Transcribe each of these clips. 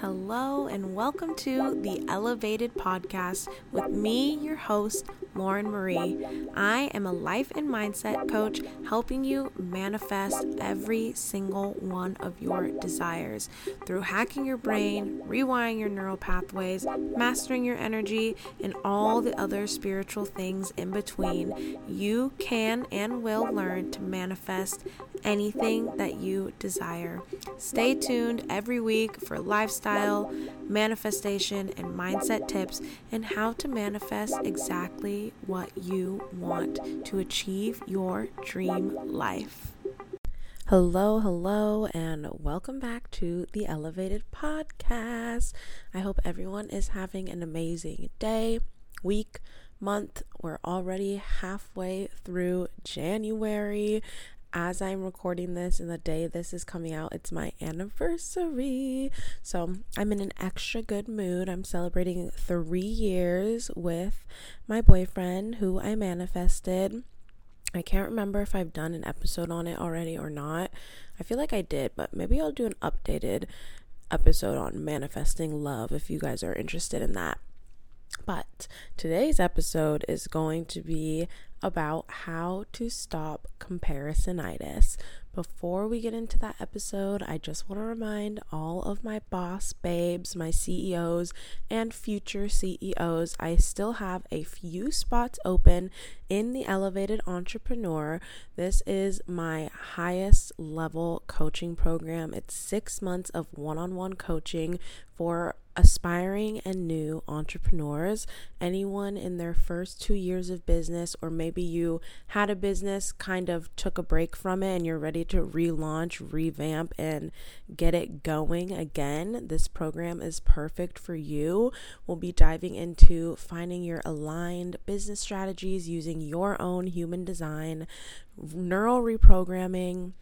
Hello, and welcome to the Elevated Podcast with me, your host, Lauren Marie. I am a life and mindset coach helping you manifest every single one of your desires through hacking your brain, rewiring your neural pathways, mastering your energy, and all the other spiritual things in between. You can and will learn to manifest anything that you desire. Stay tuned every week for lifestyle, manifestation, and mindset tips and how to manifest exactly what you want to achieve your dream life. Hello, hello, and welcome back to the Elevated Podcast. I hope everyone is having an amazing day, week, month. We're already halfway through January as I'm recording this and the day this is coming out, it's my anniversary. So I'm in an extra good mood. I'm celebrating three years with my boyfriend who I manifested. I can't remember if I've done an episode on it already or not. I feel like I did, but maybe I'll do an updated episode on manifesting love if you guys are interested in that. But today's episode is going to be about how to stop comparisonitis. Before we get into that episode, I just want to remind all of my boss babes, my CEOs, and future CEOs I still have a few spots open in the Elovated Entrepreneur. This is my highest level coaching program. It's six months of one on one coaching for aspiring and new entrepreneurs, anyone in their first two years of business, or maybe you had a business, kind of took a break from it, and you're ready to relaunch, revamp, and get it going again, this program is perfect for you. We'll be diving into finding your aligned business strategies using your own human design, neural reprogramming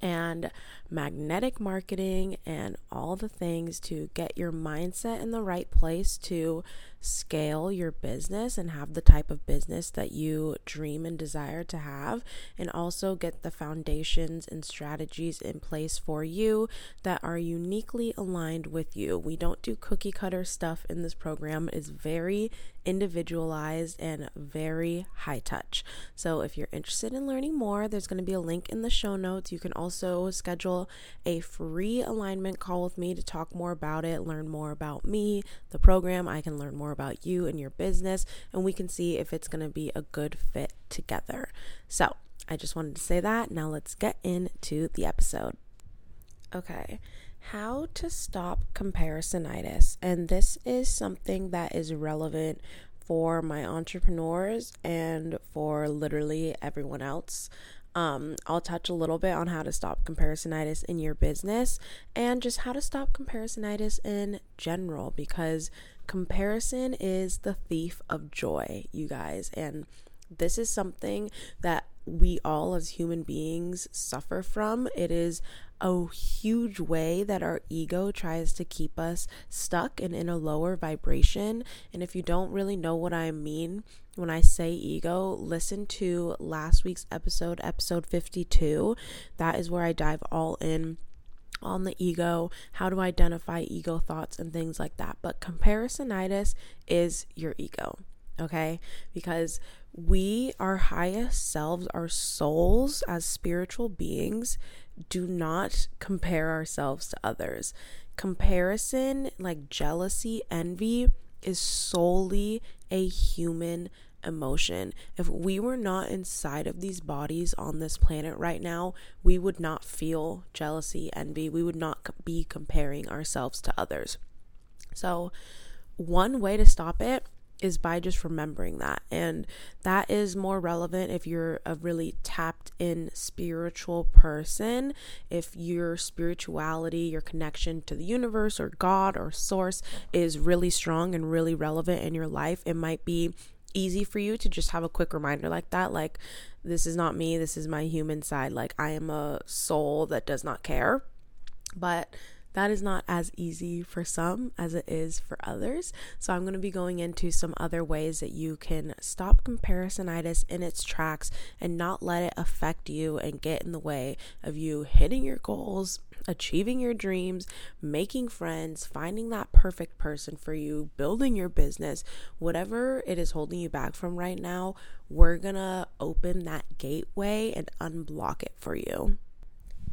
and magnetic marketing and all the things to get your mindset in the right place to scale your business and have the type of business that you dream and desire to have, and also get the foundations and strategies in place for you that are uniquely aligned with you. We don't do cookie cutter stuff in this program, it's very individualized and very high touch. So, if you're interested in learning more, there's going to be a link in the show notes. You can also schedule a free alignment call with me to talk more about it, learn more about me, the program. I can learn more about you and your business, and we can see if it's going to be a good fit together. So, I just wanted to say that. Now, let's get into the episode. Okay, how to stop comparisonitis. And this is something that is relevant for my entrepreneurs and for literally everyone else. Um, I'll touch a little bit on how to stop comparisonitis in your business and just how to stop comparisonitis in general because comparison is the thief of joy, you guys. And this is something that we all as human beings suffer from. It is a huge way that our ego tries to keep us stuck and in a lower vibration. And if you don't really know what I mean when I say ego, listen to last week's episode, episode 52. That is where I dive all in on the ego, how to identify ego thoughts, and things like that. But comparisonitis is your ego, okay? Because we, our highest selves, our souls as spiritual beings, do not compare ourselves to others. Comparison, like jealousy, envy, is solely a human emotion. If we were not inside of these bodies on this planet right now, we would not feel jealousy, envy. We would not be comparing ourselves to others. So, one way to stop it is by just remembering that. And that is more relevant if you're a really tapped in spiritual person, if your spirituality, your connection to the universe or God or source is really strong and really relevant in your life. It might be easy for you to just have a quick reminder like that like this is not me this is my human side like i am a soul that does not care. But that is not as easy for some as it is for others. So, I'm going to be going into some other ways that you can stop comparisonitis in its tracks and not let it affect you and get in the way of you hitting your goals achieving your dreams, making friends, finding that perfect person for you, building your business, whatever it is holding you back from right now, we're gonna open that gateway and unblock it for you.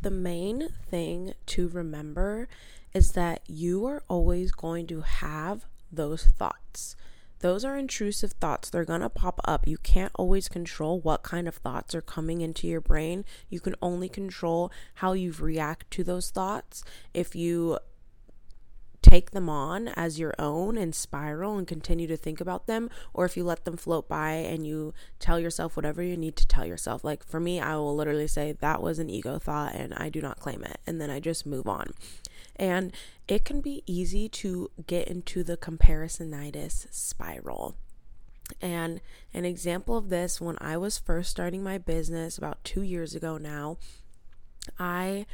The main thing to remember is that you are always going to have those thoughts. Those are intrusive thoughts. They're going to pop up. You can't always control what kind of thoughts are coming into your brain. You can only control how you react to those thoughts. If you take them on as your own and spiral and continue to think about them, or if you let them float by and you tell yourself whatever you need to tell yourself. Like for me, I will literally say that was an ego thought and I do not claim it. And then I just move on. And it can be easy to get into the comparisonitis spiral. And an example of this, when I was first starting my business about two years ago now, I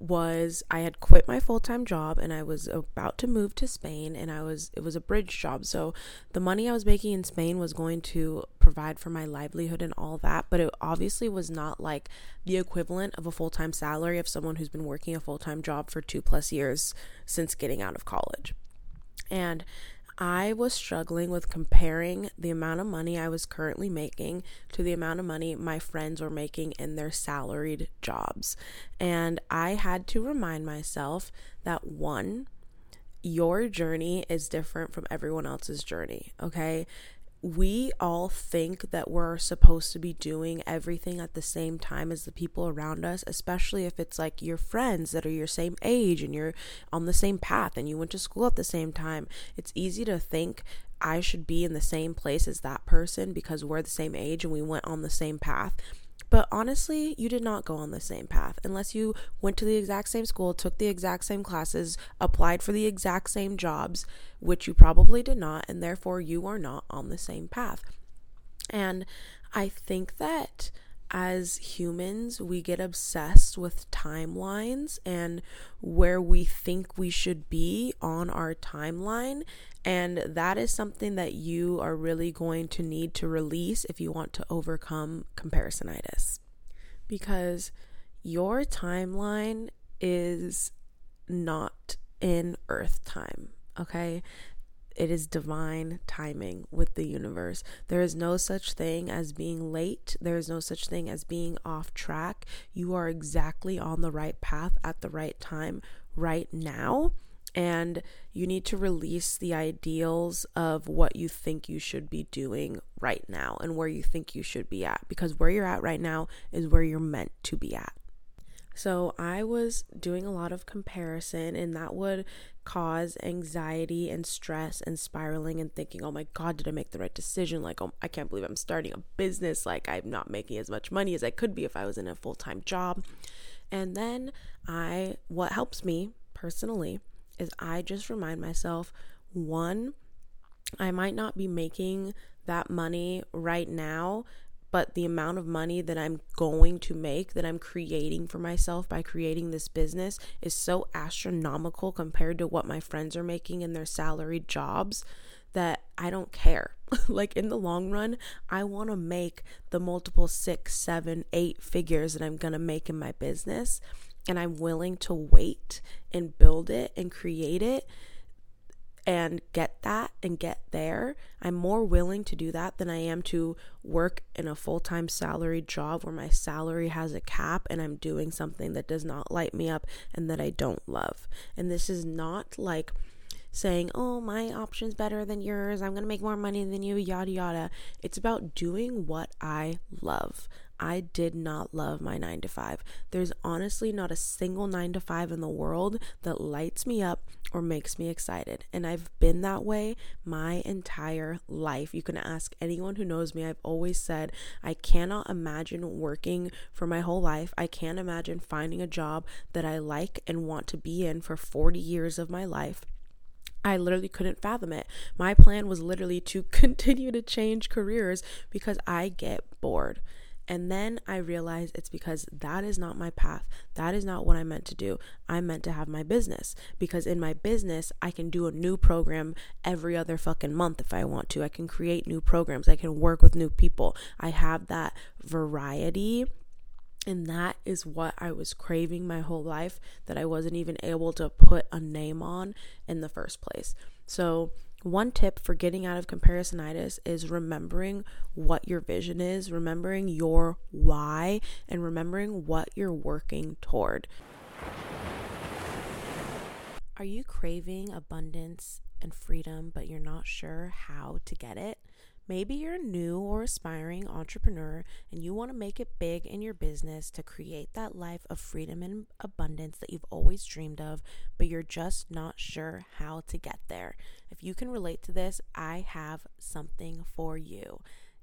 was I had quit my full-time job and I was about to move to Spain and I was it was a bridge job. So the money I was making in Spain was going to provide for my livelihood and all that, but it obviously was not like the equivalent of a full-time salary of someone who's been working a full-time job for 2 plus years since getting out of college. And I was struggling with comparing the amount of money I was currently making to the amount of money my friends were making in their salaried jobs. And I had to remind myself that one, your journey is different from everyone else's journey, okay? We all think that we're supposed to be doing everything at the same time as the people around us, especially if it's like your friends that are your same age and you're on the same path and you went to school at the same time. It's easy to think I should be in the same place as that person because we're the same age and we went on the same path. But honestly, you did not go on the same path unless you went to the exact same school, took the exact same classes, applied for the exact same jobs, which you probably did not, and therefore you are not on the same path. And I think that as humans, we get obsessed with timelines and where we think we should be on our timeline. And that is something that you are really going to need to release if you want to overcome comparisonitis. Because your timeline is not in Earth time, okay? It is divine timing with the universe. There is no such thing as being late. There is no such thing as being off track. You are exactly on the right path at the right time right now. And you need to release the ideals of what you think you should be doing right now and where you think you should be at. Because where you're at right now is where you're meant to be at. So I was doing a lot of comparison, and that would cause anxiety and stress and spiraling and thinking, oh my God, did I make the right decision? Like, oh, I can't believe I'm starting a business. Like, I'm not making as much money as I could be if I was in a full time job. And then I, what helps me personally is I just remind myself one, I might not be making that money right now, but the amount of money that I'm going to make, that I'm creating for myself by creating this business, is so astronomical compared to what my friends are making in their salaried jobs that I don't care. like in the long run, I want to make the multiple six, seven, eight figures that I'm going to make in my business. And I'm willing to wait and build it and create it and get that and get there, I'm more willing to do that than I am to work in a full time salaried job where my salary has a cap and I'm doing something that does not light me up and that I don't love. And this is not like saying, oh, my option's better than yours, I'm gonna make more money than you, yada yada. It's about doing what I love. I did not love my nine to five. There's honestly not a single nine to five in the world that lights me up or makes me excited. And I've been that way my entire life. You can ask anyone who knows me. I've always said I cannot imagine working for my whole life. I can't imagine finding a job that I like and want to be in for 40 years of my life. I literally couldn't fathom it. My plan was literally to continue to change careers because I get bored. And then I realized it's because that is not my path. That is not what I meant to do. I meant to have my business because in my business, I can do a new program every other fucking month if I want to. I can create new programs. I can work with new people. I have that variety And that is what I was craving my whole life that I wasn't even able to put a name on in the first place. So, one tip for getting out of comparisonitis is remembering what your vision is, remembering your why, and remembering what you're working toward. Are you craving abundance and freedom, but you're not sure how to get it? Maybe you're a new or aspiring entrepreneur and you want to make it big in your business to create that life of freedom and abundance that you've always dreamed of, but you're just not sure how to get there. If you can relate to this, I have something for you.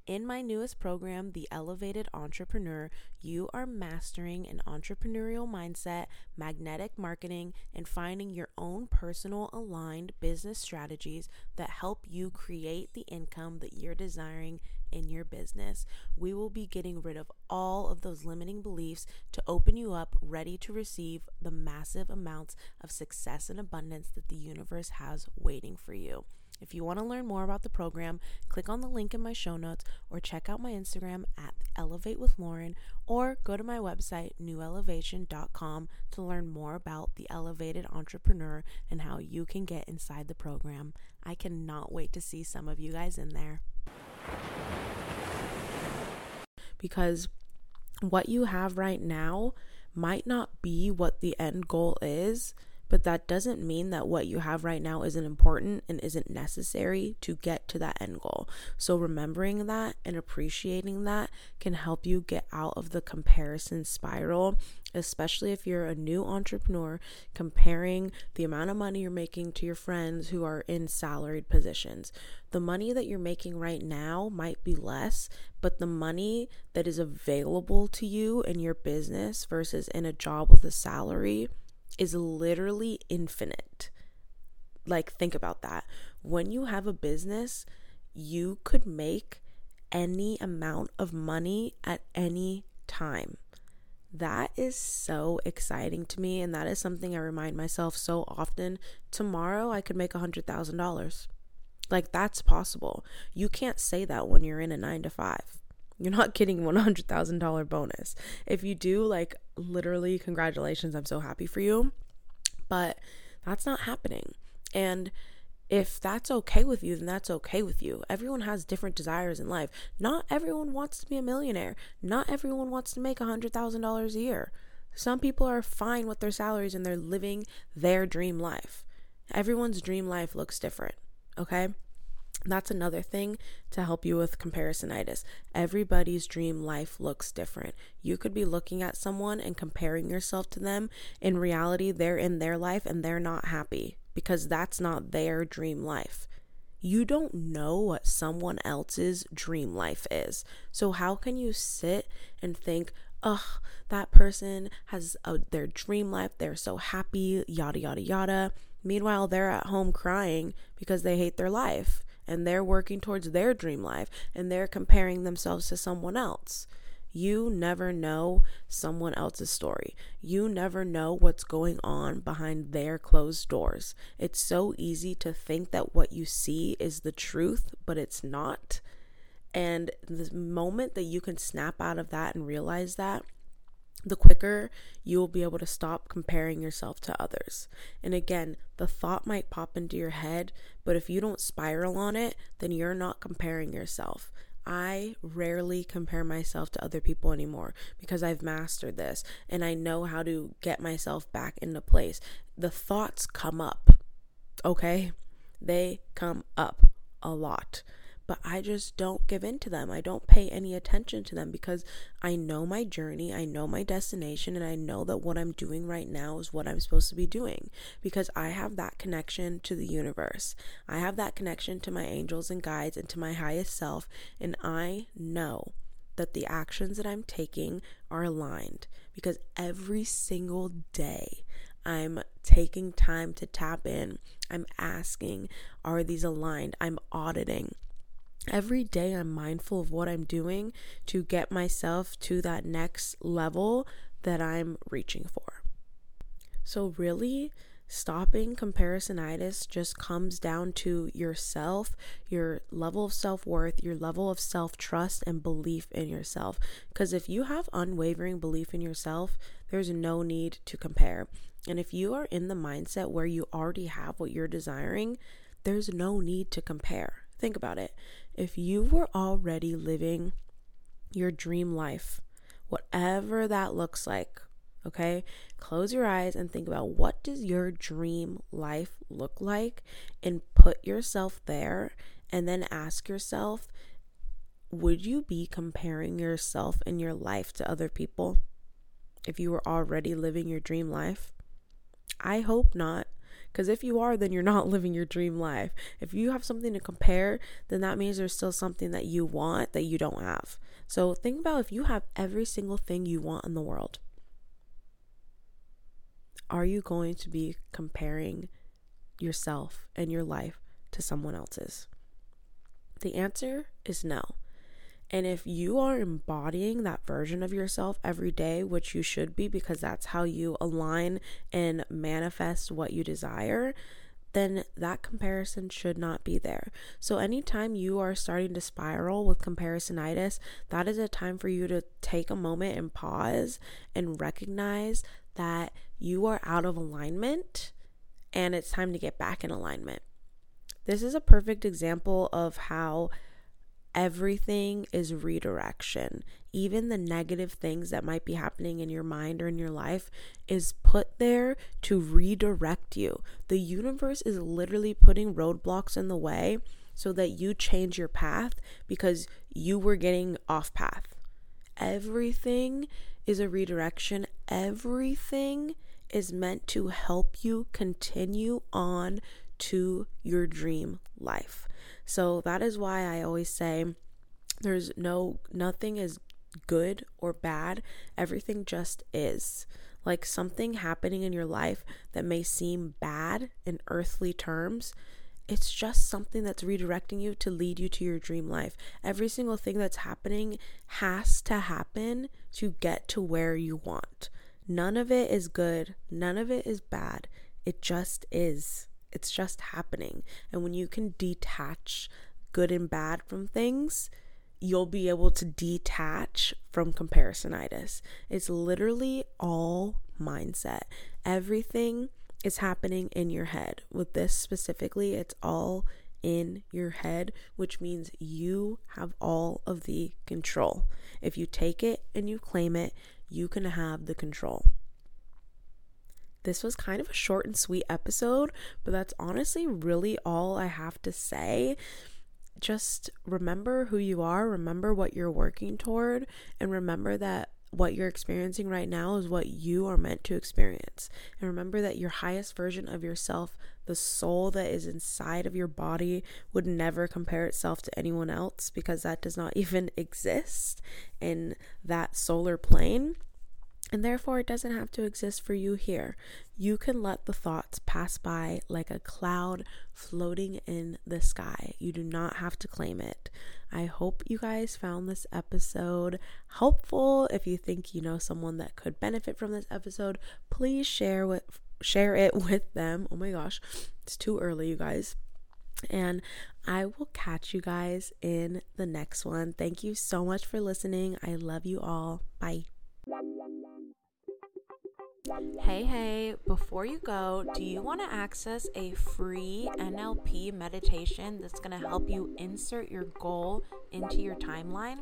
In my newest program, The Elovated Entrepreneur, you are mastering an entrepreneurial mindset, magnetic marketing, and finding your own personal aligned business strategies that help you create the income that you're desiring in your business. We will be getting rid of all of those limiting beliefs to open you up, ready to receive the massive amounts of success and abundance that the universe has waiting for you. If you want to learn more about the program, click on the link in my show notes or check out my Instagram at Elevate with Lauren or go to my website newelovation.com to learn more about the Elovated Entrepreneur and how you can get inside the program. I cannot wait to see some of you guys in there. Because what you have right now might not be what the end goal is but that doesn't mean that what you have right now isn't important and isn't necessary to get to that end goal. So, remembering that and appreciating that can help you get out of the comparison spiral, especially if you're a new entrepreneur comparing the amount of money you're making to your friends who are in salaried positions. The money that you're making right now might be less, but the money that is available to you in your business versus in a job with a salary is literally infinite. Like, think about that. When you have a business, you could make any amount of money at any time. That is so exciting to me. And that is something I remind myself so often. Tomorrow, I could make a $100,000. Like, that's possible. You can't say that when you're in a nine to five. You're not getting $100,000 bonus. If you do, like literally congratulations, I'm so happy for you. But that's not happening. And if that's okay with you, then that's okay with you. Everyone has different desires in life. Not everyone wants to be a millionaire. Not everyone wants to make a $100,000 a year. Some people are fine with their salaries and they're living their dream life. Everyone's dream life looks different, okay? That's another thing to help you with comparisonitis. Everybody's dream life looks different. You could be looking at someone and comparing yourself to them. In reality, they're in their life and they're not happy because that's not their dream life. You don't know what someone else's dream life is. So, how can you sit and think, ugh, that person has a, their dream life, they're so happy, yada, yada, yada. Meanwhile, they're at home crying because they hate their life and they're working towards their dream life and they're comparing themselves to someone else. You never know someone else's story. You never know what's going on behind their closed doors. It's so easy to think that what you see is the truth, but it's not. And the moment that you can snap out of that and realize that, the quicker you will be able to stop comparing yourself to others. And again, the thought might pop into your head, but if you don't spiral on it, then you're not comparing yourself. I rarely compare myself to other people anymore because I've mastered this and I know how to get myself back into place. The thoughts come up, okay? They come up a lot but I just don't give in to them. I don't pay any attention to them because I know my journey, I know my destination, and I know that what I'm doing right now is what I'm supposed to be doing because I have that connection to the universe. I have that connection to my angels and guides and to my highest self, and I know that the actions that I'm taking are aligned because every single day I'm taking time to tap in. I'm asking, are these aligned? I'm auditing every day I'm mindful of what I'm doing to get myself to that next level that I'm reaching for. So, really, stopping comparisonitis just comes down to yourself, your level of self worth, your level of self trust, and belief in yourself. Because if you have unwavering belief in yourself, there's no need to compare. And if you are in the mindset where you already have what you're desiring, there's no need to compare. Think about it. If you were already living your dream life, whatever that looks like, okay? Close your eyes and think about what does your dream life look like and put yourself there and then ask yourself, would you be comparing yourself and your life to other people if you were already living your dream life? I hope not. Because if you are, then you're not living your dream life. If you have something to compare, then that means there's still something that you want that you don't have. So think about if you have every single thing you want in the world, are you going to be comparing yourself and your life to someone else's? The answer is no. And if you are embodying that version of yourself every day, which you should be because that's how you align and manifest what you desire, then that comparison should not be there. So, anytime you are starting to spiral with comparisonitis, that is a time for you to take a moment and pause and recognize that you are out of alignment and it's time to get back in alignment. This is a perfect example of how everything is redirection. Even the negative things that might be happening in your mind or in your life is put there to redirect you. The universe is literally putting roadblocks in the way so that you change your path because you were getting off path. Everything is a redirection. Everything is meant to help you continue on to your dream life. So that is why I always say there's no nothing is good or bad. Everything just is. Like something happening in your life that may seem bad in earthly terms it's just something that's redirecting you to lead you to your dream life. Every single thing that's happening has to happen to get to where you want. None of it is good, none of it is bad. It just is. It's just happening. And when you can detach good and bad from things, you'll be able to detach from comparisonitis. It's literally all mindset. Everything is happening in your head. With this specifically, it's all in your head, which means you have all of the control. If you take it and you claim it, you can have the control. This was kind of a short and sweet episode, but that's honestly really all I have to say. Just remember who you are, remember what you're working toward, and remember that what you're experiencing right now is what you are meant to experience. And remember that your highest version of yourself, the soul that is inside of your body, would never compare itself to anyone else because that does not even exist in that solar plane. And therefore, it doesn't have to exist for you here. You can let the thoughts pass by like a cloud floating in the sky. You do not have to claim it. I hope you guys found this episode helpful. If you think you know someone that could benefit from this episode, please share with share it with them. Oh my gosh, it's too early, you guys. And I will catch you guys in the next one. Thank you so much for listening. I love you all. Bye. Hey, hey, before you go, do you want to access a free NLP meditation that's going to help you insert your goal into your timeline?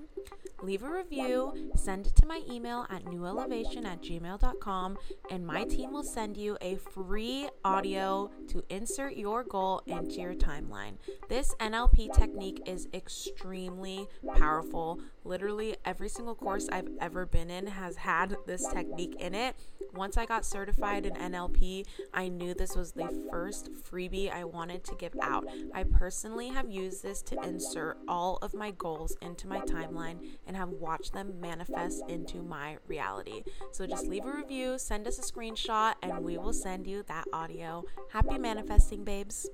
leave a review, send it to my email at newelovation at gmail.com, and my team will send you a free audio to insert your goal into your timeline. This NLP technique is extremely powerful. Literally, every single course I've ever been in has had this technique in it. Once I got certified in NLP, I knew this was the first freebie I wanted to give out. I personally have used this to insert all of my goals into my timeline and have watched them manifest into my reality. So just leave a review, send us a screenshot, and we will send you that audio. Happy manifesting, babes.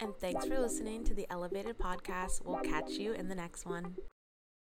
And thanks for listening to the Elevated Podcast. We'll catch you in the next one.